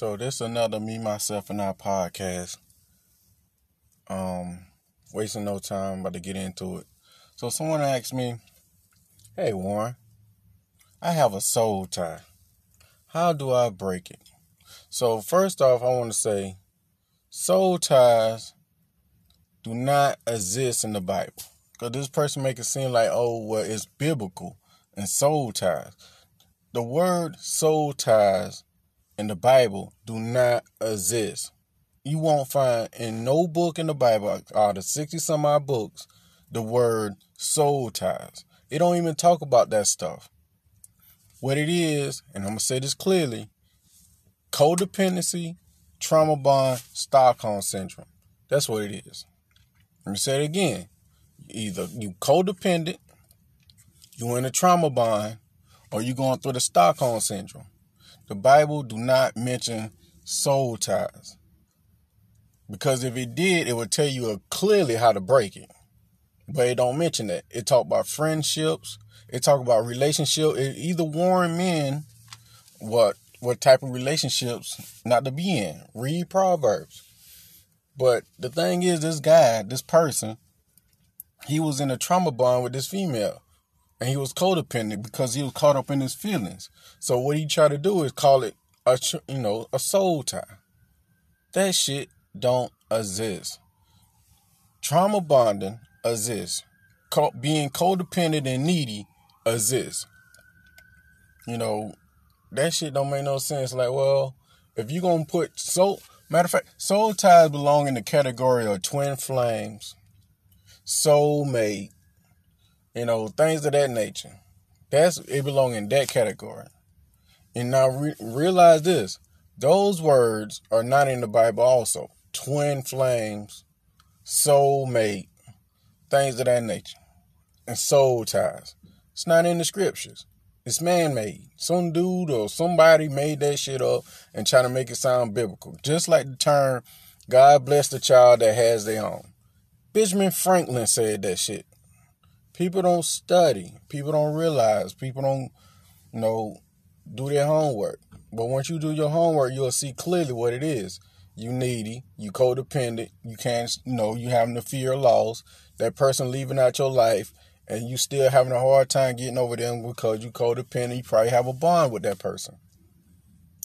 So this another me, myself, and I podcast. Um, wasting no time, about to get into it. So someone asked me, "Hey Warren, I have a soul tie. How do I break it?" So first off, I want to say, soul ties do not exist in the Bible. Because this person make it seem like, oh, well, it's biblical and soul ties. The word soul ties in the Bible do not exist. You won't find in no book in the Bible, out of 60 some odd books, the word soul ties. It don't even talk about that stuff. What it is, and I'm gonna say this clearly, codependency, trauma bond, Stockholm syndrome. That's what it is. Let me say it again. Either you codependent, you in a trauma bond, or you going through the Stockholm syndrome. The Bible do not mention soul ties. Because if it did, it would tell you clearly how to break it. But it don't mention that. It talk about friendships. It talk about relationship. It either warn men what what type of relationships not to be in. Read Proverbs. But the thing is, this guy, this person, he was in a trauma bond with this female and he was codependent because he was caught up in his feelings. So what he tried to do is call it a you know a soul tie. That shit don't exist. Trauma bonding exists. Co- being codependent and needy exists. You know that shit don't make no sense. Like, well, if you gonna put soul, matter of fact, soul ties belong in the category of twin flames, soulmate, you know, things of that nature. That's it belong in that category. And now re- realize this: those words are not in the Bible. Also, twin flames, soulmate, things of that nature, and soul ties. It's not in the scriptures. It's man made. Some dude or somebody made that shit up and trying to make it sound biblical. Just like the term, God bless the child that has their own. Benjamin Franklin said that shit. People don't study. People don't realize. People don't, you know, do their homework. But once you do your homework, you'll see clearly what it is. You needy, you codependent, you can't, you know, you having the fear of loss, that person leaving out your life, and you still having a hard time getting over them because you codependent, you probably have a bond with that person.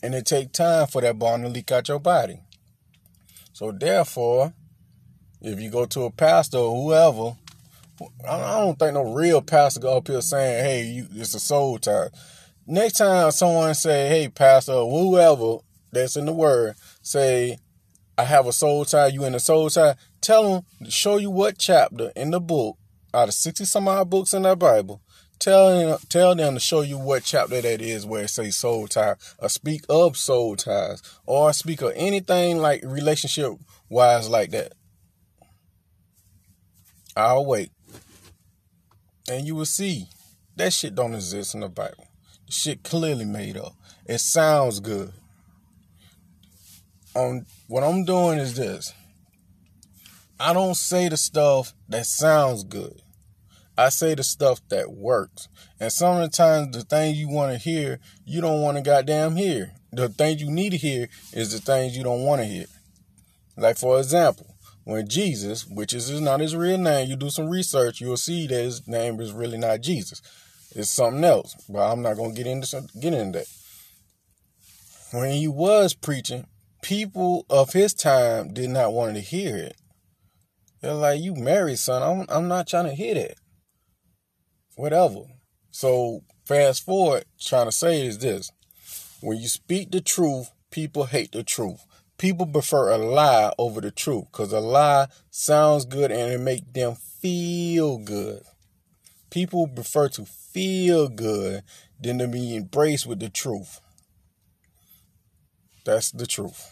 And it take time for that bond to leak out your body. So therefore, if you go to a pastor or whoever I don't think no real pastor go up here saying, "Hey, you, it's a soul tie." Next time someone say, "Hey, pastor," whoever that's in the word say, "I have a soul tie," you in a soul tie. Tell them to show you what chapter in the book out of sixty some odd books in that Bible. Tell them, tell them to show you what chapter that is where it says soul tie, or speak of soul ties, or speak of anything like relationship wise like that. I'll wait and you will see that shit don't exist in the Bible. The shit clearly made up. It sounds good. On what I'm doing is this. I don't say the stuff that sounds good. I say the stuff that works. And some of the things you want to hear, you don't want to goddamn hear. The things you need to hear is the things you don't want to hear. Like for example, when Jesus, which is not his real name, you do some research, you'll see that his name is really not Jesus. It's something else. But I'm not gonna get into get into that. When he was preaching, people of his time did not want to hear it. They're like, "You married, son. I'm I'm not trying to hear that." Whatever. So fast forward, trying to say is this: when you speak the truth, people hate the truth people prefer a lie over the truth because a lie sounds good and it make them feel good. People prefer to feel good than to be embraced with the truth. That's the truth.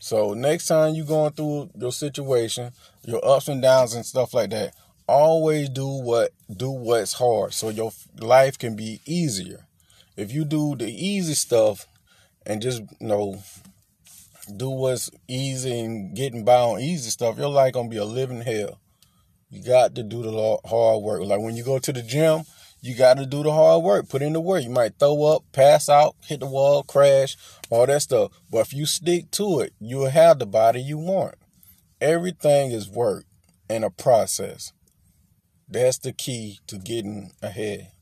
So next time you're going through your situation, your ups and downs and stuff like that, always do what do what's hard so your life can be easier. If you do the easy stuff and just you know do what's easy and getting by on easy stuff, your life gonna be a living hell. You got to do the hard work. Like when you go to the gym, you got to do the hard work, put in the work. You might throw up, pass out, hit the wall, crash, all that stuff. But if you stick to it, you'll have the body you want. Everything is work and a process. That's the key to getting ahead.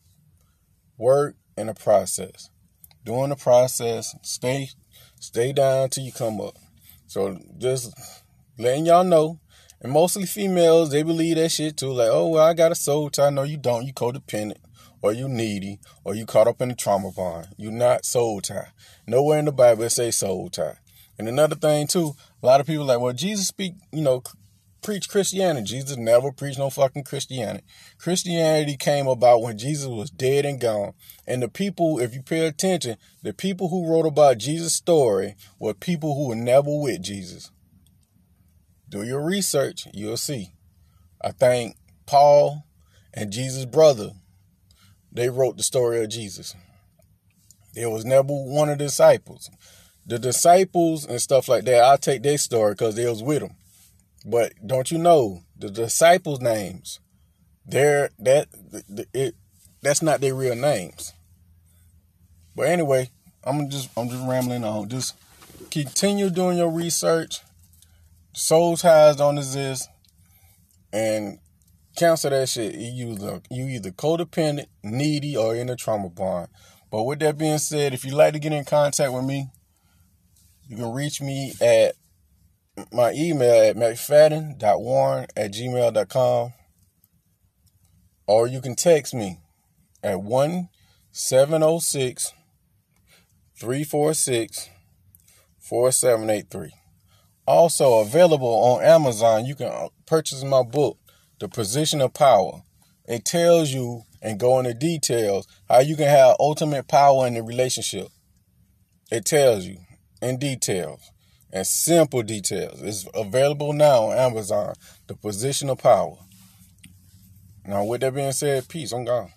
Work and a process. Doing the process, stay stay down till you come up. So just letting y'all know and mostly females, they believe that shit too. Like, oh, well, I got a soul tie. No, you don't. You codependent, or you needy, or you caught up in the trauma bond. You not soul tie. Nowhere in the Bible it say soul tie. And another thing too, a lot of people like, well, Jesus speak, you know, preach Christianity. Jesus never preached no fucking Christianity. Christianity came about when Jesus was dead and gone. And the people, if you pay attention, the people who wrote about Jesus' story were people who were never with Jesus. Do your research, you'll see. I think Paul and Jesus' brother, they wrote the story of Jesus. There was never one of the disciples. The disciples and stuff like that, I'll take their story because they was with them. But don't you know the disciples' names? They're that it that's not their real names. But anyway, I'm just I'm just rambling on. Just continue doing your research soul ties don't exist, and cancel that shit. You either you either codependent, needy, or in a trauma bond. But with that being said, if you'd like to get in contact with me, you can reach me at my email at mcfadden.warren at gmail.com or you can text me at 1 706 346 4783. Also available on Amazon, you can uh, purchase my book, The Position of Power. It tells you and go into details how you can have ultimate power in the relationship. It tells you in details and simple details. It's available now on Amazon, The Position of Power. Now, with that being said, peace. I'm gone.